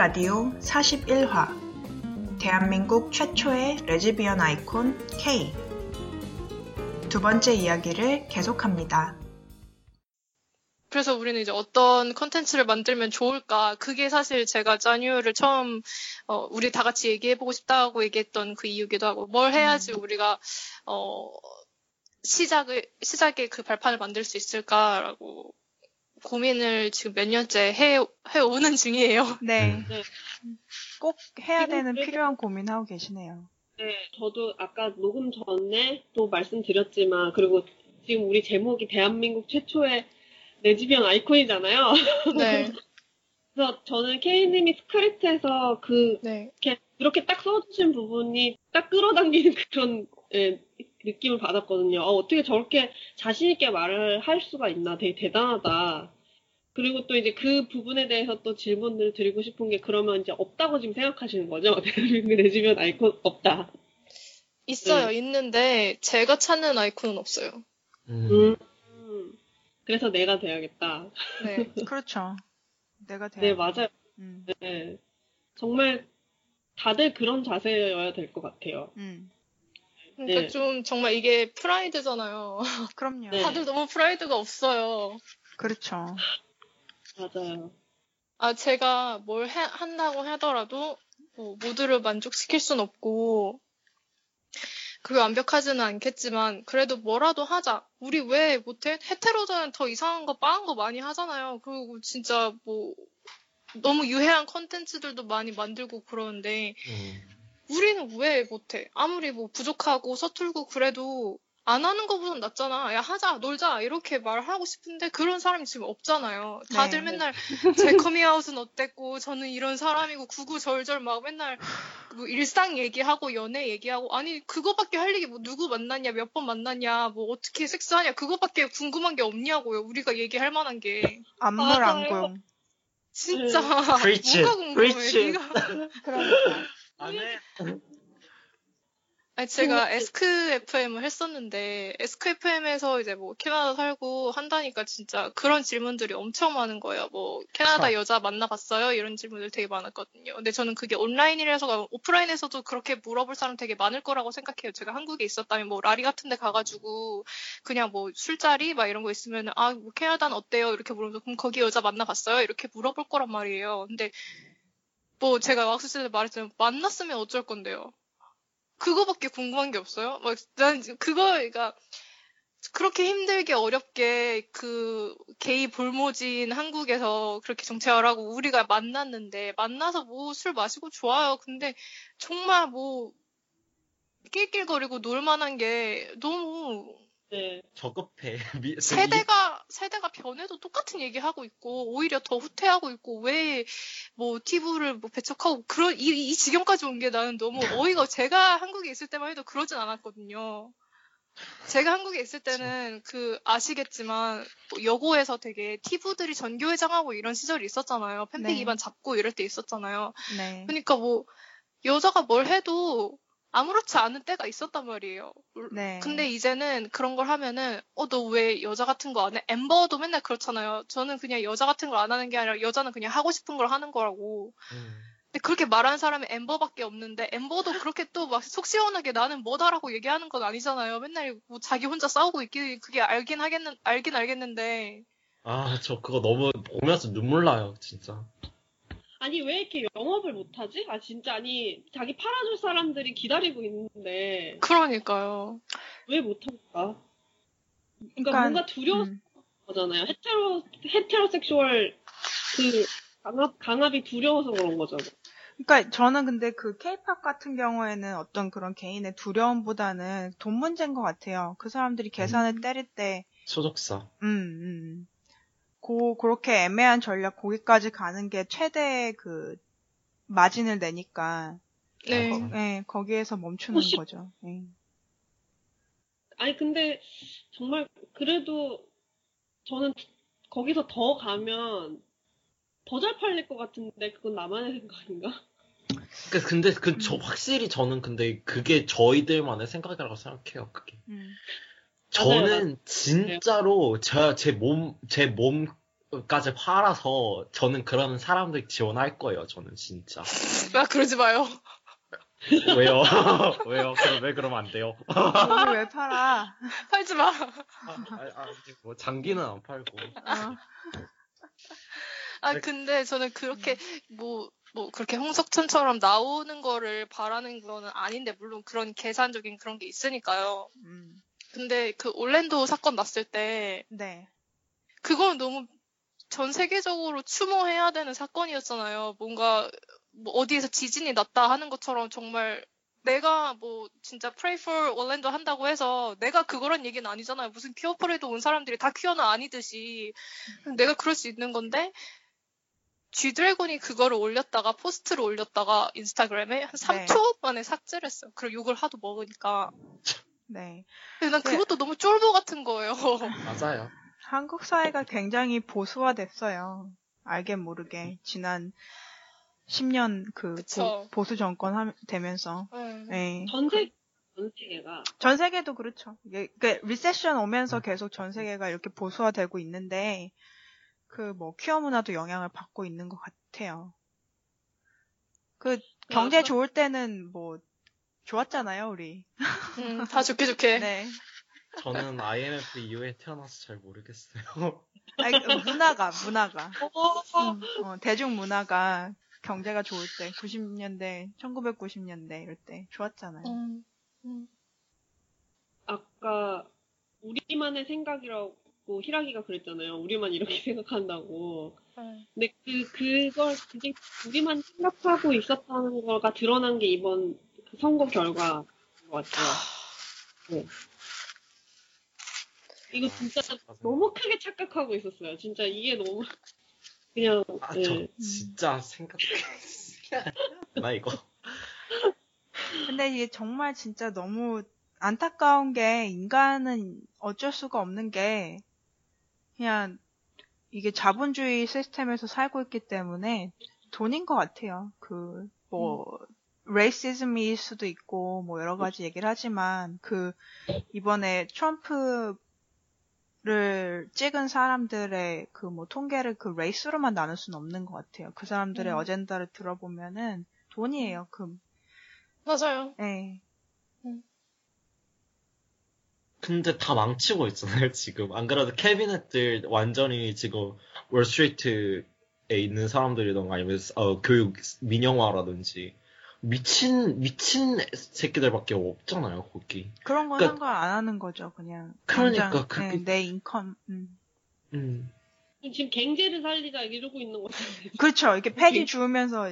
라디오 41화 대한민국 최초의 레즈비언 아이콘 K 두 번째 이야기를 계속합니다. 그래서 우리는 이제 어떤 컨텐츠를 만들면 좋을까 그게 사실 제가 짜뉴를 처음 어, 우리 다 같이 얘기해보고 싶다고 얘기했던 그 이유기도 하고 뭘 해야지 음. 우리가 어, 시작을 시작에 그 발판을 만들 수 있을까라고 고민을 지금 몇 년째 해, 해오는 중이에요. 네. 음. 네. 꼭 해야 되는 필요한 고민하고 계시네요. 네, 저도 아까 녹음 전에 또 말씀드렸지만, 그리고 지금 우리 제목이 대한민국 최초의 레즈비언 아이콘이잖아요. 네. 그래서 저는 케이님이 스크립트에서 그, 네. 이렇게, 이렇게 딱 써주신 부분이 딱 끌어당기는 그런, 예, 느낌을 받았거든요. 어, 어떻게 저렇게 자신있게 말을 할 수가 있나 되게 대단하다. 그리고 또 이제 그 부분에 대해서 또 질문을 드리고 싶은 게 그러면 이제 없다고 지금 생각하시는 거죠? 내주면 아이콘 없다. 있어요, 네. 있는데 제가 찾는 아이콘은 없어요. 음. 음. 그래서 내가 돼야겠다. 네, 그렇죠. 내가 돼야. 네, 맞아요. 음. 네. 정말 다들 그런 자세여야 될 것 같아요. 음. 그러니까 네. 좀 정말 이게 프라이드잖아요. 그럼요. 네. 다들 너무 프라이드가 없어요. 그렇죠. 맞아요. 아, 제가 뭘 해, 한다고 하더라도 뭐 모두를 만족시킬 순 없고 그게 완벽하지는 않겠지만 그래도 뭐라도 하자. 우리 왜 못해? 헤테로전은 더 이상한 거 빠한 거 많이 하잖아요. 그리고 진짜 뭐 너무 유해한 컨텐츠들도 많이 만들고 그러는데 음. 우리는 왜 못해? 아무리 뭐 부족하고 서툴고 그래도 안 하는 것보단 낫잖아. 야, 하자, 놀자. 이렇게 말하고 싶은데 그런 사람이 지금 없잖아요. 다들 네. 맨날 제 커미아웃은 어땠고, 저는 이런 사람이고, 구구절절 막 맨날 뭐 일상 얘기하고, 연애 얘기하고, 아니, 그거밖에 할 얘기 뭐 누구 만났냐, 몇 번 만났냐, 뭐 어떻게 섹스하냐, 그거밖에 궁금한 게 없냐고요. 우리가 얘기할 만한 게. 안물안공. 진짜. 뭐가 궁금해. 네가. 그러니까. 안 해. 아니, 제가 에스크FM을 했었는데, 에스크FM에서 이제 뭐 캐나다 살고 한다니까 진짜 그런 질문들이 엄청 많은 거예요. 뭐, 캐나다 여자 만나봤어요? 이런 질문들 되게 많았거든요. 근데 저는 그게 온라인이라서, 오프라인에서도 그렇게 물어볼 사람 되게 많을 거라고 생각해요. 제가 한국에 있었다면 뭐, 라리 같은 데 가가지고, 그냥 뭐, 술자리? 막 이런 거 있으면, 아, 뭐, 캐나다는 어때요? 이렇게 물어보면, 그럼 거기 여자 만나봤어요? 이렇게 물어볼 거란 말이에요. 근데, 뭐 제가 왁스실 때 말했지만 만났으면 어쩔 건데요. 그거밖에 궁금한 게 없어요. 막 난 그거 그러니까 그렇게 힘들게 어렵게 그 게이 볼모진 한국에서 그렇게 정체화하고 우리가 만났는데 만나서 뭐 술 마시고 좋아요. 근데 정말 뭐 낄낄거리고 놀만한 게 너무 네. 저급해. 세대가 세대가 변해도 똑같은 얘기 하고 있고 오히려 더 후퇴하고 있고 왜뭐 티브를 뭐 배척하고 그런 이, 이 지경까지 온 게 나는 너무 어이가 제가 한국에 있을 때만 해도 그러진 않았거든요. 제가 한국에 있을 때는 그 아시겠지만 뭐 여고에서 되게 티브들이 전교회장하고 이런 시절이 있었잖아요. 팬픽 네. 입안 잡고 이럴 때 있었잖아요. 네. 그러니까 뭐 여자가 뭘 해도 아무렇지 않은 때가 있었단 말이에요. 네. 근데 이제는 그런 걸 하면은 어 너 왜 여자 같은 거 안 해? 엠버도 맨날 그렇잖아요. 저는 그냥 여자 같은 걸 안 하는 게 아니라 여자는 그냥 하고 싶은 걸 하는 거라고. 음. 근데 그렇게 말하는 사람이 엠버밖에 없는데 엠버도 그렇게 또 막 속 시원하게 나는 뭐다라고 얘기하는 건 아니잖아요. 맨날 뭐 자기 혼자 싸우고 있기 그게 알긴 하겠는 알긴 알겠는데. 아 저 그거 너무 보면서 눈물 나요 진짜. 아니 왜 이렇게 영업을 못하지? 아 진짜 아니 자기 팔아줄 사람들이 기다리고 있는데 그러니까요. 왜 못할까? 그러니까, 그러니까 뭔가 두려워서 음. 거잖아요. 헤테로 헤테로섹슈얼 그 강압 강압이 두려워서 그런 거잖아. 그러니까 저는 근데 그 케이팝 같은 경우에는 어떤 그런 개인의 두려움보다는 돈 문제인 것 같아요. 그 사람들이 계산을 음. 때릴 때 소속사. 음, 음. 고, 그렇게 애매한 전략 거기까지 가는 게 최대 그 마진을 내니까 네, 거, 네 거기에서 멈추는 혹시... 거죠. 네. 아니 근데 정말 그래도 저는 거기서 더 가면 더 잘 팔릴 것 같은데 그건 나만의 생각인가? 그러니까 근데 그저 음. 확실히 저는 근데 그게 저희들만의 생각이라고 생각해요. 그게. 음. 저는. 진짜로 제 몸 제 몸 까지 팔아서 저는 그런 사람들 지원할 거예요. 저는 진짜. 아 그러지 마요. 왜요? 왜요? 그럼 왜 그러면 안 돼요? 몸을 왜 팔아? 팔지 마. 아, 아, 아, 뭐 장기는 안 팔고. 어. 아 근데 저는 그렇게 뭐뭐 뭐 그렇게 홍석천처럼 나오는 거를 바라는 거는 아닌데 물론 그런 계산적인 그런 게 있으니까요. 음. 근데 그 올랜도 사건 났을 때 네. 그건 너무 전 세계적으로 추모해야 되는 사건이었잖아요. 뭔가 뭐 어디에서 지진이 났다 하는 것처럼 정말 내가 뭐 진짜 pray for Orlando 한다고 해서 내가 그거란 얘기는 아니잖아요. 무슨 퀴어 프레이드 온 사람들이 다 queer는 아니듯이 내가 그럴 수 있는 건데 G-Dragon이 그거를 올렸다가 post를 올렸다가 인스타그램에 한 3초 네. 만에 삭제를 했어요. 그리고 욕을 하도 먹으니까. 네. 근데 난 그것도 네. 너무 쫄보 같은 거예요. 맞아요. 한국 사회가 굉장히 보수화됐어요. 알게 모르게 지난 10년 그 보, 보수 정권 하, 되면서. 네. 네. 전세 전 세계가 전 세계도 그렇죠. 이게 그 리세션 오면서 계속 전 세계가 이렇게 보수화되고 있는데 그 뭐 퀴어 문화도 영향을 받고 있는 것 같아요. 그 경제 좋을 때는 뭐 좋았잖아요, 우리. 음, 다 좋게 좋게. 네. 저는 IMF 이후에 태어나서 잘 모르겠어요. 아니, 문화가, 문화가. 음, 어, 대중 문화가 경제가 좋을 때, 90년대, 1990년대 이럴 때 좋았잖아요. 음, 음. 아까 우리만의 생각이라고 희락이가 그랬잖아요. 우리만 이렇게 생각한다고. 네. 근데 그 그걸 굉장히 우리만 생각하고 있었다는 거가 드러난 게 이번 그 선거 결과인 것 같아요. 네. 이거 진짜 너무 크게 착각하고 있었어요. 진짜 이게 너무 그냥. 아, 네. 저 진짜 생각. 나 이거. 근데 이게 정말 진짜 너무 안타까운 게 인간은 어쩔 수가 없는 게 그냥 이게 자본주의 시스템에서 살고 있기 때문에 돈인 것 같아요. 그뭐 음. racism일 수도 있고 뭐 여러 가지 얘기를 하지만 그 이번에 트럼프 를 찍은 사람들의 그 뭐 통계를 그 race로만 나눌 수는 없는 것 같아요. 그 사람들의 음. 어젠다를 들어보면은 돈이에요. 그 맞아요. 네. 음. 근데 다 망치고 있잖아요, 지금. 안 그래도 캐비넷들 완전히 지금 월스트리트에 있는 사람들이던가 아니면 어, 교육 민영화라든지 미친 미친 새끼들밖에 없잖아요 거기. 그런 건 그러니까, 상관 안 하는 거죠 그냥. 그러니까 당장, 그게 네, 내 인컴. 음. 음. 지금 갱제를 살리자 이러고 있는 거죠. 그렇죠. 이렇게 패기 주우면서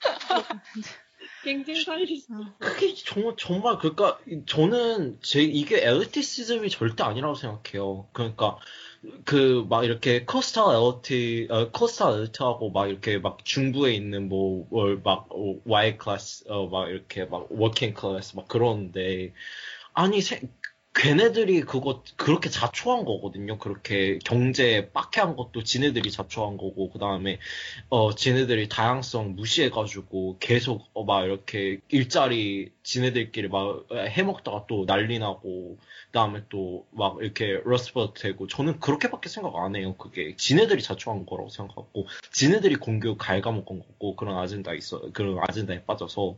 갱제 살리. 어. 그게 정말 정말 그러니까 저는 제 이게 elitism이 절대 아니라고 생각해요. 그러니까 그 막 이렇게 coastal elite 어, coastal elite하고 막 이렇게 막 중부에 있는 뭐막 white class 어 막 이렇게 막 working class 막 그런데 아니 세, 걔네들이 그거 그렇게 자초한 거거든요. 그렇게 경제 빡해한 것도 지네들이 자초한 거고 그 다음에 어 지네들이 다양성 무시해가지고 계속 어, 막 이렇게 일자리 지네들끼리 막 해먹다가 또 난리 나고 그 다음에 또 막 이렇게 러스버트 되고 저는 그렇게밖에 생각 안 해요. 그게 지네들이 자초한 거라고 생각하고 지네들이 공교 갉아먹은 거고 그런 아젠다 있어 그런 아젠다에 빠져서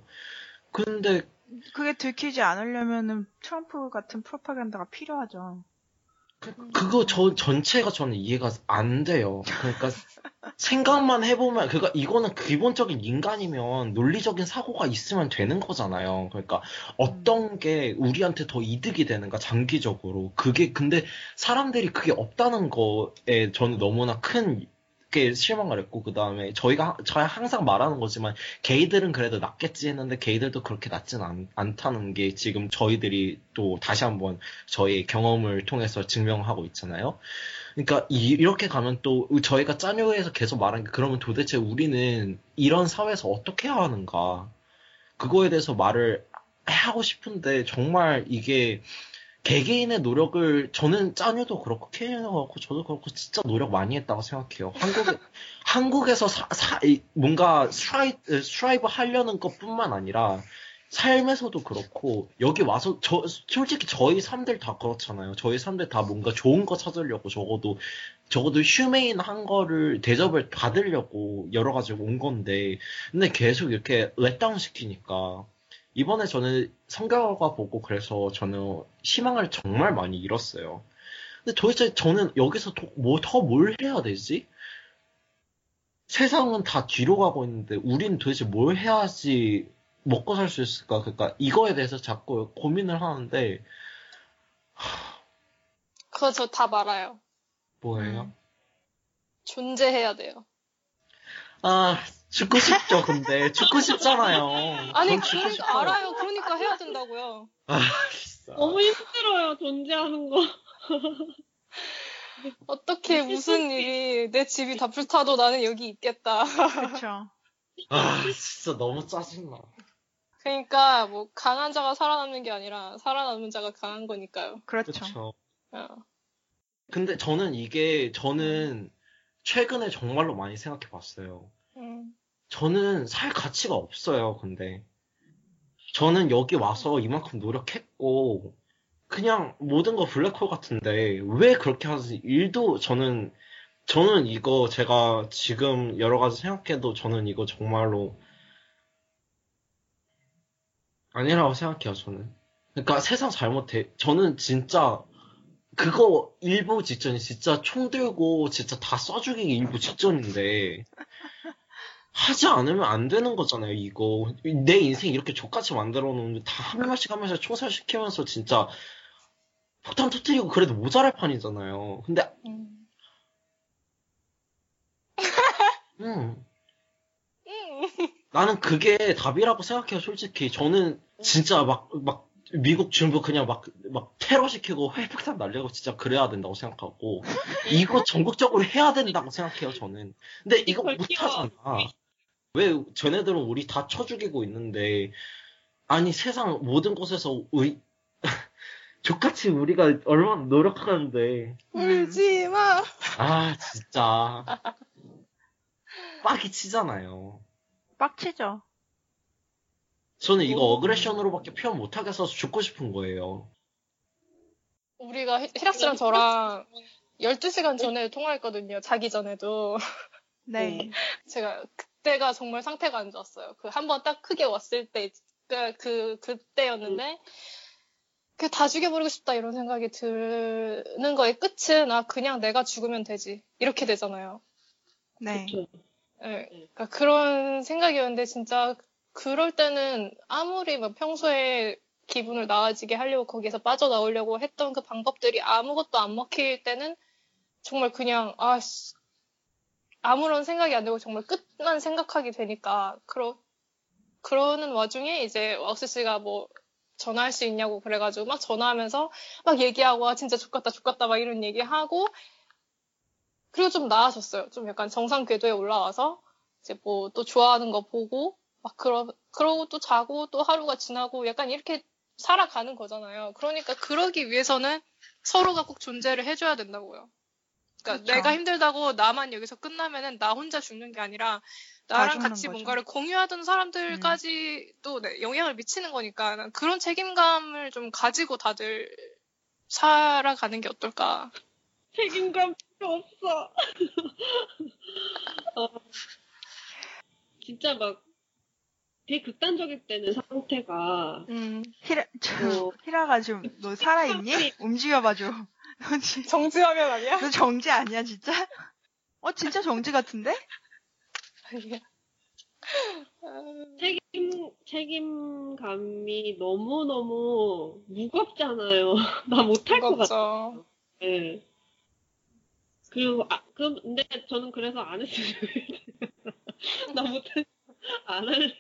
근데 그게 들키지 않으려면은 트럼프 같은 프로파간다가 필요하죠. 그, 그거 저 전체가 저는 이해가 안 돼요. 그러니까 생각만 해보면 그니까 이거는 기본적인 인간이면 논리적인 사고가 있으면 되는 거잖아요. 그러니까 어떤 음. 게 우리한테 더 이득이 되는가 장기적으로 그게 근데 사람들이 그게 없다는 거에 저는 너무나 큰 게 실망을 했고 그 다음에 저희가 저희 항상 말하는 거지만 게이들은 그래도 낫겠지 했는데 게이들도 그렇게 낫진 않, 않다는 게 지금 저희들이 또 다시 한번 저희 경험을 통해서 증명하고 있잖아요. 그러니까 이, 렇게 가면 또 저희가 짜뉴에서 계속 말한 게 그러면 도대체 우리는 이런 사회에서 어떻게 해야 하는가 그거에 대해서 말을 하고 싶은데 정말 이게 개개인의 노력을 저는 짜뉴도 그렇고 케이도 그렇고 저도 그렇고 진짜 노력 많이 했다고 생각해요. 한국에 한국에서 사, 사, 뭔가 stri, strive 하려는 것뿐만 아니라 삶에서도 그렇고 여기 와서 저 솔직히 저희 삶들 다 그렇잖아요. 저희 삶들 다 뭔가 좋은 거 찾으려고 적어도 적어도 휴메인한 거를 대접을 받으려고 여러 가지 온 건데 근데 계속 이렇게 렛다운 시키니까 이번에 저는 성결과 보고 그래서 저는 희망을 정말 많이 잃었어요. 근데 도대체 저는 여기서 뭐더 뭘 해야 되지? 세상은 다 뒤로 가고 있는데 우리는 도대체 뭘 해야지 먹고 살 수 있을까? 그러니까 이거에 대해서 자꾸 고민을 하는데 그거 저 다 말아요. 뭐예요? 음. 존재해야 돼요. 아 죽고 싶죠, 근데 죽고 싶잖아요. 아니 그러니까 싶어요. 알아요. 그러니까 해야 된다고요. 아 진짜. 너무 힘들어요 존재하는 거. 어떻게 무슨 일이 내 집이 다 불타도 나는 여기 있겠다. 그렇죠. 아 진짜 너무 짜증나. 그러니까 뭐 강한 자가 살아남는 게 아니라 살아남는 자가 강한 거니까요. 그렇죠. 그렇죠. 어. 근데 저는 이게 저는 최근에 정말로 많이 생각해 봤어요. 음. 저는 살 가치가 없어요, 근데. 저는 여기 와서 이만큼 노력했고, 그냥 모든 거 블랙홀 같은데, 왜 그렇게 하지? 일도 저는, 저는 이거 제가 지금 여러 가지 생각해도 저는 이거 정말로 아니라고 생각해요, 저는. 그러니까 세상 잘못해. 저는 진짜 그거 일부 직전이 진짜 총 들고 진짜 다 쏴주기 일부 직전인데 하지 않으면 안 되는 거잖아요, 이거. 내 인생 이렇게 족같이 만들어 놓는데 다 한 명씩 하면서 총살시키면서 진짜 폭탄 터트리고 그래도 모자랄 판이잖아요. 근데 음. 음. 나는 그게 답이라고 생각해요, 솔직히. 저는 진짜 막, 막, 미국 정부 그냥 막, 막 테러시키고 회폭탄 날리고 진짜 그래야 된다고 생각하고, 이거 전국적으로 해야 된다고 생각해요, 저는. 근데 이거 못하잖아. 왜 쟤네들은 우리 다 쳐 죽이고 있는데, 아니 세상 모든 곳에서 우리, 족같이 우리가 얼마나 노력하는데. 울지 마! 아, 진짜. 빡이 치잖아요. 빡치죠. 저는 이거 어그레션으로밖에 표현 못하겠어서 죽고 싶은 거예요. 우리가 히락스랑 저랑 12시간 전에 통화했거든요. 자기 전에도. 네. 제가 그 때가 정말 상태가 안 좋았어요. 그 한 번 딱 크게 왔을 때, 그, 그, 그때였는데, 그 다 죽여버리고 싶다 이런 생각이 드는 거의 끝은, 아, 그냥 내가 죽으면 되지. 이렇게 되잖아요. 네. 네, 그러니까 그런 생각이었는데 진짜 그럴 때는 아무리 막 평소에 기분을 나아지게 하려고 거기서 빠져나오려고 했던 그 방법들이 아무것도 안 먹힐 때는 정말 그냥 아 아무런 생각이 안 들고 정말 끝만 생각하게 되니까 그러 그러는 와중에 이제 왁스 씨가 뭐 전화할 수 있냐고 그래가지고 막 전화하면서 막 얘기하고 아 진짜 죽겠다 죽겠다 막 이런 얘기하고 그리고 좀 나아졌어요. 좀 약간 정상 궤도에 올라와서 이제 뭐 또 좋아하는 거 보고 막 그러 그러고 또 자고 또 하루가 지나고 약간 이렇게 살아가는 거잖아요. 그러니까 그러기 위해서는 서로가 꼭 존재를 해줘야 된다고요. 그러니까 그쵸. 내가 힘들다고 나만 여기서 끝나면은 나 혼자 죽는 게 아니라 나랑 같이 거죠. 뭔가를 공유하던 사람들까지 음. 또 네, 영향을 미치는 거니까 그런 책임감을 좀 가지고 다들 살아가는 게 어떨까. 책임감 필요 없어. 어, 진짜 막 되게 극단적일 때는 상태가 음 히라 뭐, 히라가 지금 너 살아있니? 움직여봐줘. 너 지, 정지하면 아니야? 너 정지 아니야 진짜? 어 진짜 정지 같은데? 책임 책임감이 너무 너무 무겁잖아요. 나 못할 것 같아. 네. 그리고 아, 그 근데 저는 그래서 안 했어요. 나 못해 안 할래.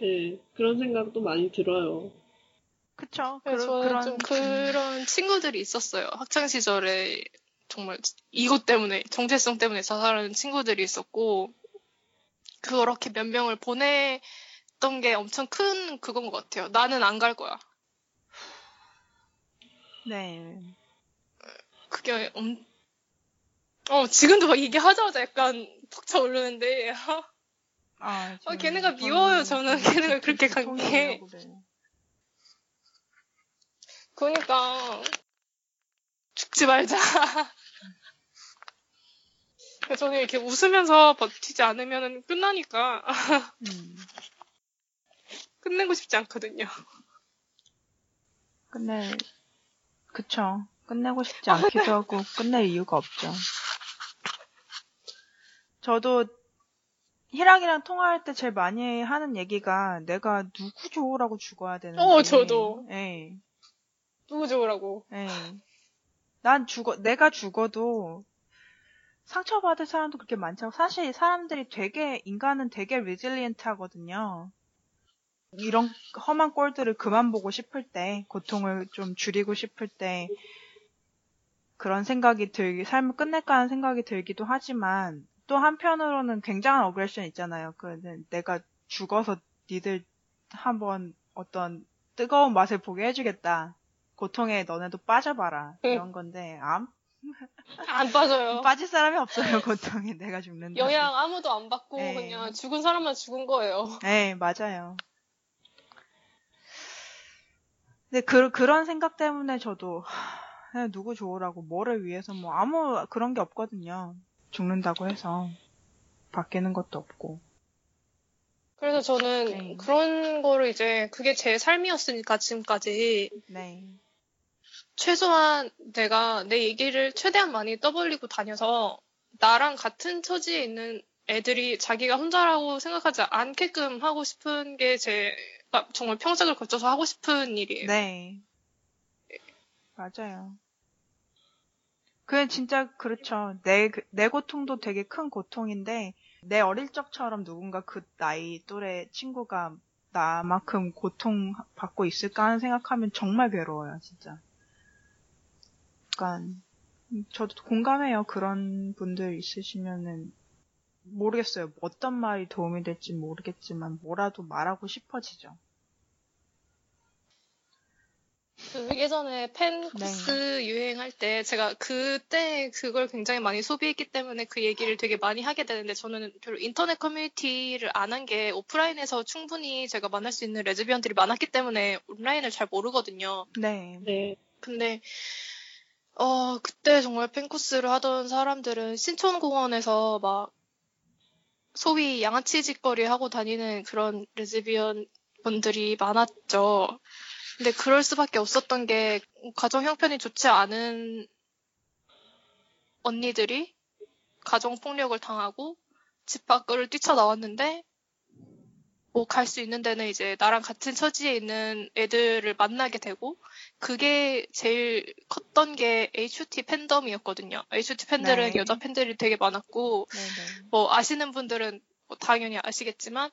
네, 그런 생각도 많이 들어요. 그쵸. 그, 저는 그런 좀 그런 친구들이 있었어요. 학창 시절에 정말 이것 때문에 정체성 때문에 자살하는 친구들이 있었고 그렇게 몇 명을 보냈던 게 엄청 큰 그건 것 같아요. 나는 안 갈 거야. 네. 그게 엄, 어, 지금도 막 얘기하자마자 약간 푹 차오르는데, 아, 아 걔네가 미워요, 저는. 걔네가 그렇게 간 게. 그러니까, 죽지 말자. 저는 이렇게 웃으면서 버티지 않으면 끝나니까. 음. 끝내고 싶지 않거든요. 끝내, 그쵸. 끝내고 싶지 않기도 하고, 끝낼 이유가 없죠. 저도 희랑이랑 통화할 때 제일 많이 하는 얘기가 내가 누구 좋으라고 죽어야 되는지. 어, 저도. 예. 누구 좋으라고. 예. 난 죽어, 내가 죽어도 상처받을 사람도 그렇게 많지 않고, 사실 사람들이 되게, 인간은 되게 리질리엔트 하거든요. 이런 험한 꼴들을 그만 보고 싶을 때, 고통을 좀 줄이고 싶을 때, 그런 생각이 들기, 삶을 끝낼까 하는 생각이 들기도 하지만, 또 한편으로는 굉장한 어그레션 있잖아요. 그 내가 죽어서 니들 한번 어떤 뜨거운 맛을 보게 해주겠다. 고통에 너네도 빠져봐라. 이런 건데 암? 안 빠져요. 빠질 사람이 없어요. 고통에 내가 죽는다. 영향 아무도 안 받고 네. 그냥 죽은 사람만 죽은 거예요. 네, 맞아요. 근데 그, 그런 생각 때문에 저도 누구 좋으라고 뭐를 위해서 뭐 아무 그런 게 없거든요. 죽는다고 해서 바뀌는 것도 없고. 그래서 저는 네. 그런 거를 이제 그게 제 삶이었으니까 지금까지 네. 최소한 내가 내 얘기를 최대한 많이 떠벌리고 다녀서 나랑 같은 처지에 있는 애들이 자기가 혼자라고 생각하지 않게끔 하고 싶은 게 제 정말 평생을 거쳐서 하고 싶은 일이에요. 네. 맞아요. 그게 진짜 그렇죠. 내, 내 고통도 되게 큰 고통인데, 내 어릴 적처럼 누군가 그 나이 또래 친구가 나만큼 고통받고 있을까 하는 생각하면 정말 괴로워요, 진짜. 약간, 저도 공감해요. 그런 분들 있으시면은, 모르겠어요. 어떤 말이 도움이 될지 모르겠지만, 뭐라도 말하고 싶어지죠. 그 예전에 팬 코스 네. 유행할 때 제가 그때 그걸 굉장히 많이 소비했기 때문에 그 얘기를 되게 많이 하게 되는데 저는 별로 인터넷 커뮤니티를 안 한 게 오프라인에서 충분히 제가 만날 수 있는 레즈비언들이 많았기 때문에 온라인을 잘 모르거든요. 네. 네. 근데 어 그때 정말 팬코스를 하던 사람들은 신촌공원에서 막 소위 양아치 짓거리 하고 다니는 그런 레즈비언 분들이 많았죠. 근데 그럴 수밖에 없었던 게 가정 형편이 좋지 않은 언니들이 가정 폭력을 당하고 집 밖을 뛰쳐나왔는데 뭐 갈 수 있는 데는 이제 나랑 같은 처지에 있는 애들을 만나게 되고 그게 제일 컸던 게 HOT 팬덤이었거든요. HOT 팬들은 네. 여자 팬들이 되게 많았고 네네. 뭐 아시는 분들은 뭐 당연히 아시겠지만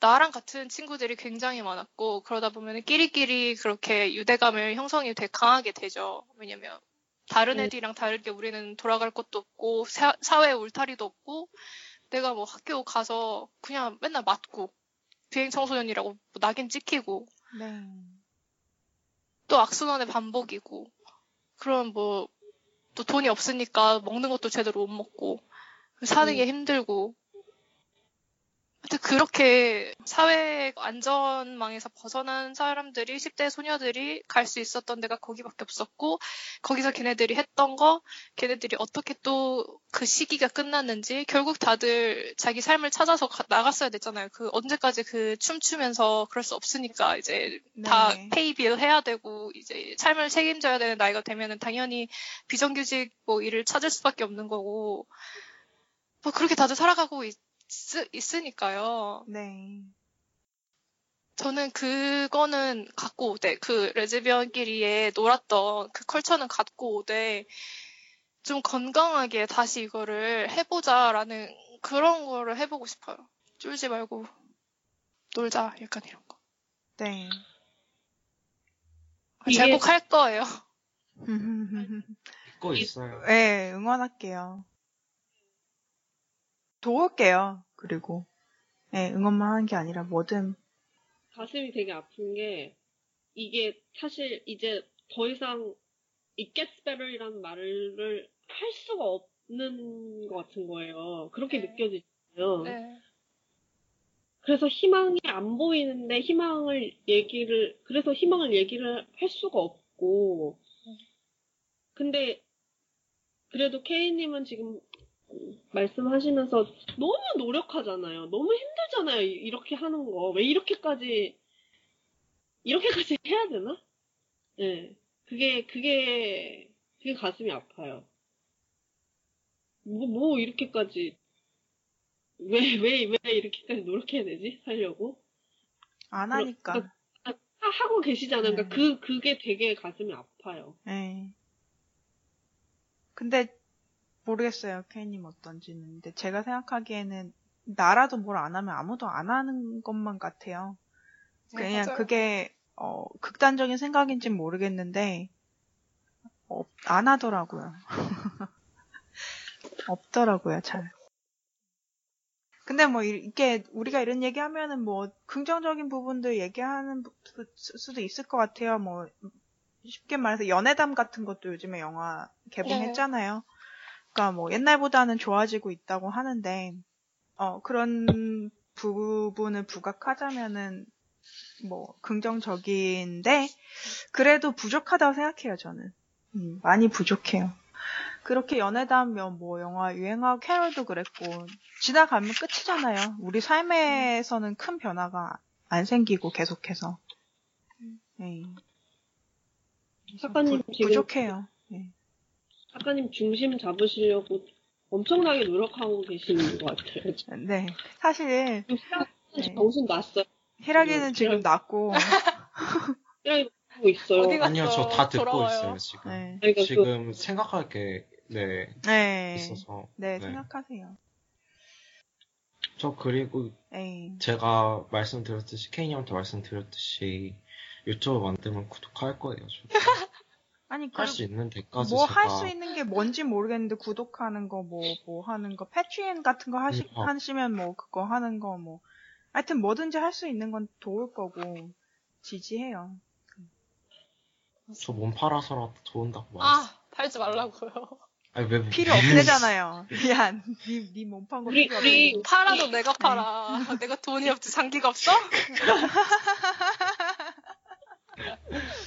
나랑 같은 친구들이 굉장히 많았고 그러다 보면 끼리끼리 그렇게 유대감을 형성이 되게 강하게 되죠. 왜냐면 다른 네. 애들이랑 다르게 우리는 돌아갈 곳도 없고 사, 사회 울타리도 없고 내가 뭐 학교 가서 그냥 맨날 맞고 비행 청소년이라고 뭐 낙인 찍히고 네. 또 악순환의 반복이고 그럼 뭐또 돈이 없으니까 먹는 것도 제대로 못 먹고 사는 게 네. 힘들고 하여튼 그렇게 사회 안전망에서 벗어난 사람들이 10대 소녀들이 갈 수 있었던 데가 거기밖에 없었고 거기서 걔네들이 했던 거 걔네들이 어떻게 또 그 시기가 끝났는지 결국 다들 자기 삶을 찾아서 가, 나갔어야 됐잖아요. 그 언제까지 그 춤추면서 그럴 수 없으니까 이제 네. 다 페이비를 해야 되고 이제 삶을 책임져야 되는 나이가 되면은 당연히 비정규직 뭐 일을 찾을 수밖에 없는 거고 뭐 그렇게 다들 살아가고 있, 있, 으니까요 네. 저는 그거는 갖고 오되, 그 레즈비언끼리에 놀았던 그 컬처는 갖고 오되, 좀 건강하게 다시 이거를 해보자라는 그런 거를 해보고 싶어요. 쫄지 말고 놀자, 약간 이런 거. 네. 제가 꼭 할 거예요. 믿고 있어요. 네, 응원할게요. 도울게요. 그리고 네, 응원만 하는 게 아니라 뭐든 가슴이 되게 아픈 게 이게 사실 이제 더 이상 it gets better이라는 말을 할 수가 없는 것 같은 거예요. 그렇게 네. 느껴지잖아요. 네. 그래서 희망이 안 보이는데 희망을 얘기를 그래서 희망을 얘기를 할 수가 없고 근데 그래도 케이님은 지금 말씀하시면서 너무 노력하잖아요. 너무 힘들잖아요. 이렇게 하는 거. 왜 이렇게까지, 이렇게까지 해야 되나? 예. 네. 그게, 그게, 그게 가슴이 아파요. 뭐, 뭐, 이렇게까지, 왜, 왜, 왜 이렇게까지 노력해야 되지? 살려고? 안 하니까. 그러니까, 하고 계시잖아요. 그러니까 네. 그, 그게 되게 가슴이 아파요. 네. 근데 모르겠어요. 케이님 어떤지는. 근데 제가 생각하기에는 나라도 뭘 안 하면 아무도 안 하는 것만 같아요. 그냥 네, 그게 어, 극단적인 생각인지 모르겠는데 어, 안 하더라고요. 없더라고요, 잘. 근데 뭐 이게 우리가 이런 얘기하면은 뭐 긍정적인 부분도 얘기하는 수도 있을 것 같아요. 뭐 쉽게 말해서 연애담 같은 것도 요즘에 영화 개봉했잖아요. 네. 그러니까 뭐 옛날보다는 좋아지고 있다고 하는데 어 그런 부분을 부각하자면은 뭐 긍정적인데 그래도 부족하다고 생각해요 저는. 음, 많이 부족해요. 그렇게 연애담면 뭐 영화 유행하고 캐럴도 그랬고 지나가면 끝이잖아요. 우리 삶에서는 큰 변화가 안 생기고 계속해서. 네. 작가님 부, 부족해요. 네. 작가님 중심 잡으시려고 엄청나게 노력하고 계시는 것 같아요. 네. 사실. 네. 정신 났어요. 네. 지금 났고. 히라기 듣고 있어요. 어디 갔어? 아니요, 저 다 듣고 돌아와요. 있어요, 지금. 네. 그러니까 지금 그... 생각할 게, 네. 네. 있어서. 네, 네. 생각하세요. 저 그리고 에이. 제가 말씀드렸듯이 케이님한테 말씀드렸듯이 유튜브 만들면 구독할 거예요. 아니 할 수 있는 데까지 뭐 할 수 있는 게 뭔지 모르겠는데 구독하는 거 뭐뭐 뭐 하는 거 패트리언 같은 거 하시 음, 어. 하시면 뭐 그거 하는 거 뭐 하여튼 뭐든지 할 수 있는 건 도울 거고 지지해요. 저 몸 팔아서라도 도운다고 아 팔지 말라고요. 아니, 왜, 필요 없대잖아요. 미안. 니몸 판거 필요 없대. 팔아도 내가 팔아. 네. 내가 돈이 없지 상기가 없어?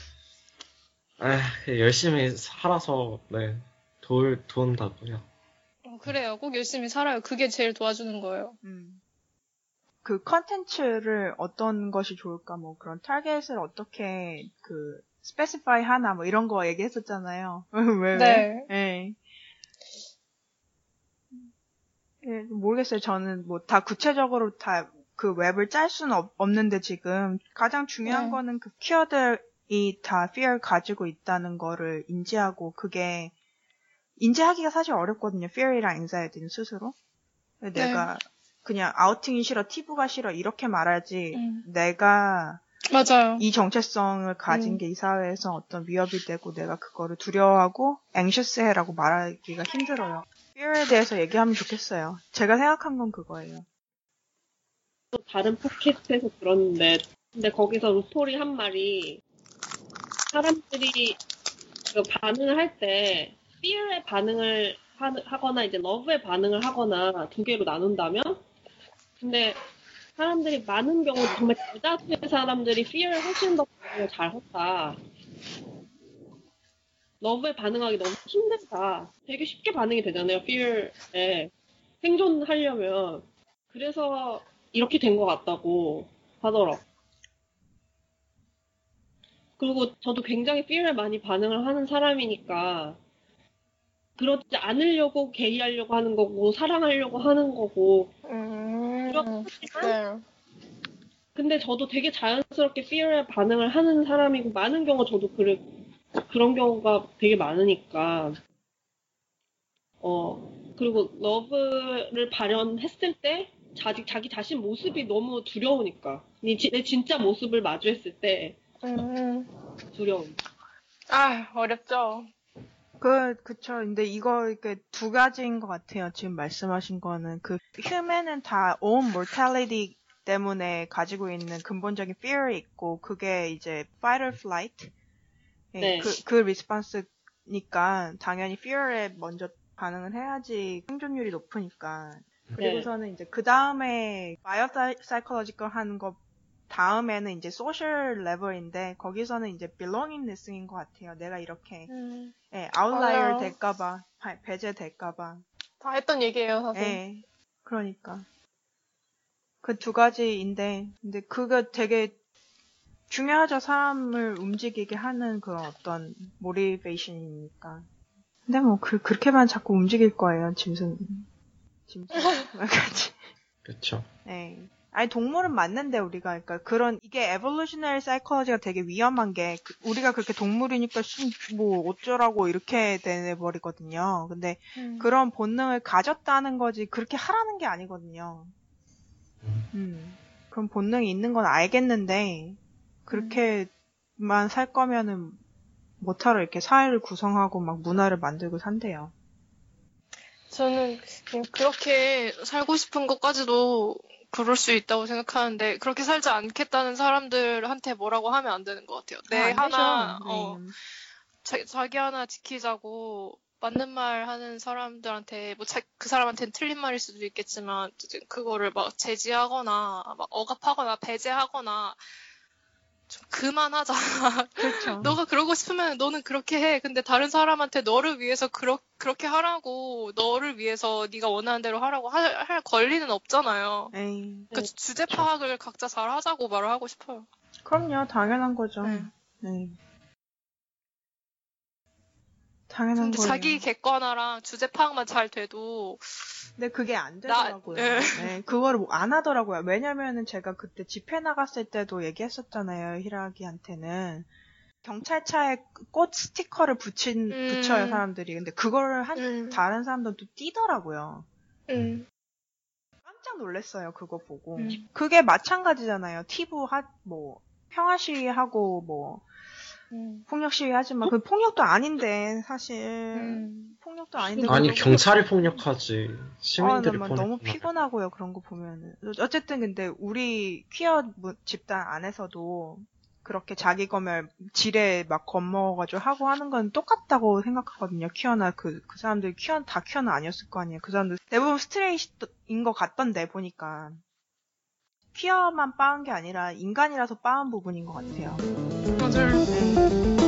에 열심히 살아서 네 도울 도운다고요. 어, 그래요. 꼭 열심히 살아요. 그게 제일 도와주는 거예요. 음. 그 컨텐츠를 어떤 것이 좋을까 뭐 그런 타겟을 어떻게 그 specify 하나 뭐 이런 거 얘기했었잖아요. 왜 왜? 네. 네. 네. 모르겠어요. 저는 뭐 다 구체적으로 다 그 웹을 짤 수는 없, 는데 지금 가장 중요한 네. 거는 그 키워드 이 다 fear 가지고 있다는 거를 인지하고 그게 인지하기가 사실 어렵거든요. fear이랑 anxiety는 스스로. 네. 내가 그냥 아우팅이 싫어, 티브가 싫어 이렇게 말하지 음. 내가 맞아요. 이 정체성을 가진 음. 게이 사회에서 어떤 위협이 되고 내가 그거를 두려워하고 anxious해라고 말하기가 힘들어요. fear에 대해서 얘기하면 좋겠어요. 제가 생각한 건 그거예요. 또 다른 팟캐스트에서 들었는데 근데 거기서 루폴이 한 말이 사람들이 그 반응을 할 때 fear의 반응을 하, 거나 이제 love의 반응을 하거나 두 개로 나눈다면 근데 사람들이 많은 경우 정말 대다수의 사람들이 fear를 훨씬 더 잘했다. 러브에 반응하기 너무 힘들다. 되게 쉽게 반응이 되잖아요, fear에. 생존하려면. 그래서 이렇게 된 것 같다고 하더라고. 그리고 저도 굉장히 fear에 많이 반응을 하는 사람이니까 그렇지 않으려고 care하려고 하는 거고 사랑하려고 하는 거고 음, 그렇지만 네. 근데 저도 되게 자연스럽게 fear에 반응을 하는 사람이고 많은 경우 저도 그래 그런 경우가 되게 많으니까 어 그리고 love를 발현했을 때 자기 자기 자신 모습이 너무 두려우니까 내 진짜 모습을 마주했을 때 음. 두려움. 아, 어렵죠. 그, 그쵸. 근데 이거, 이렇게 두 가지인 것 같아요. 지금 말씀하신 거는. 그, 휴맨은 다 own mortality 때문에 가지고 있는 근본적인 fear이 있고, 그게 이제 fight or flight. 예, 네. 그, 그 리스판스니까, 당연히 fear에 먼저 반응을 해야지 생존율이 높으니까. 그리고서는 이제 그 다음에 bio psychological 하는 거 다음에는 이제 social level인데 거기서는 이제 belongingness인 것 같아요. 내가 이렇게 음. 예, outlier. 될까봐 바- 배제될까봐. 다 했던 얘기예요, 사실. 예, 그러니까 그 두 가지인데 근데 그거 되게 중요하죠. 사람을 움직이게 하는 그런 어떤 motivation이니까. 근데 뭐 그, 그렇게만 자꾸 움직일 거예요. 짐승. 짐승. 그쵸. 네. 아니 동물은 맞는데 우리가 그러니까 그런 이게 에볼루셔너리 사이콜로지가 되게 위험한 게 그- 우리가 그렇게 동물이니까 씨, 뭐 어쩌라고 이렇게 돼 버리거든요. 근데 음. 그런 본능을 가졌다는 거지 그렇게 하라는 게 아니거든요. 음. 그런 본능이 있는 건 알겠는데 그렇게만 살 거면은 못하러 이렇게 사회를 구성하고 막 문화를 만들고 산대요. 저는 그렇게 살고 싶은 것까지도 그럴 수 있다고 생각하는데 그렇게 살지 않겠다는 사람들한테 뭐라고 하면 안 되는 것 같아요. 내 아, 안 하나 되죠. 어, 네. 자, 자기 하나 지키자고 맞는 말 하는 사람들한테 뭐 그 사람한테는 틀린 말일 수도 있겠지만 그거를 막 제지하거나 막 억압하거나 배제하거나 좀 그만하자. 그렇죠. 너가 그러고 싶으면 너는 그렇게 해. 근데 다른 사람한테 너를 위해서 그러, 그렇게 하라고 너를 위해서 네가 원하는 대로 하라고 할, 할 권리는 없잖아요. 에이. 그 주제 파악을 각자 잘 하자고 말을 하고 싶어요. 그럼요, 당연한 거죠. 네. 네. 당연한 거예요. 자기 객관화랑 주제 파악만 잘 돼도 근데 그게 안 나- 되더라고요. 네. 네, 그거를 안 하더라고요. 왜냐면은 제가 그때 집회 나갔을 때도 얘기했었잖아요, 히라기한테는. 경찰차에 꽃 스티커를 붙인, 음. 붙여요, 사람들이. 근데 그거를 한, 음, 다른 사람들은 또 띄더라고요. 음, 깜짝 놀랐어요, 그거 보고. 음. 그게 마찬가지잖아요. 티브 하, 뭐, 평화 시위하고, 뭐, 음, 폭력 시위 하지만, 그 폭력도 아닌데, 사실. 음. 폭력도 아닌데. 아니 경찰이 폭력하지 아, 시민들이 나 폭력. 너무 피곤하고요 그런 거 보면은 어쨌든 근데 우리 퀴어 무- 집단 안에서도 그렇게 자기 검열 지뢰 막 겁먹어가지고 하고 하는 건 똑같다고 생각하거든요 퀴어나 그, 그 사람들 퀴어 다 퀴어는 아니었을 거 아니에요 그 사람들 대부분 스트레이트인 것 같던데 보니까 퀴어만 빠은 게 아니라 인간이라서 빠은 부분인 것 같아요 맞아요. 네.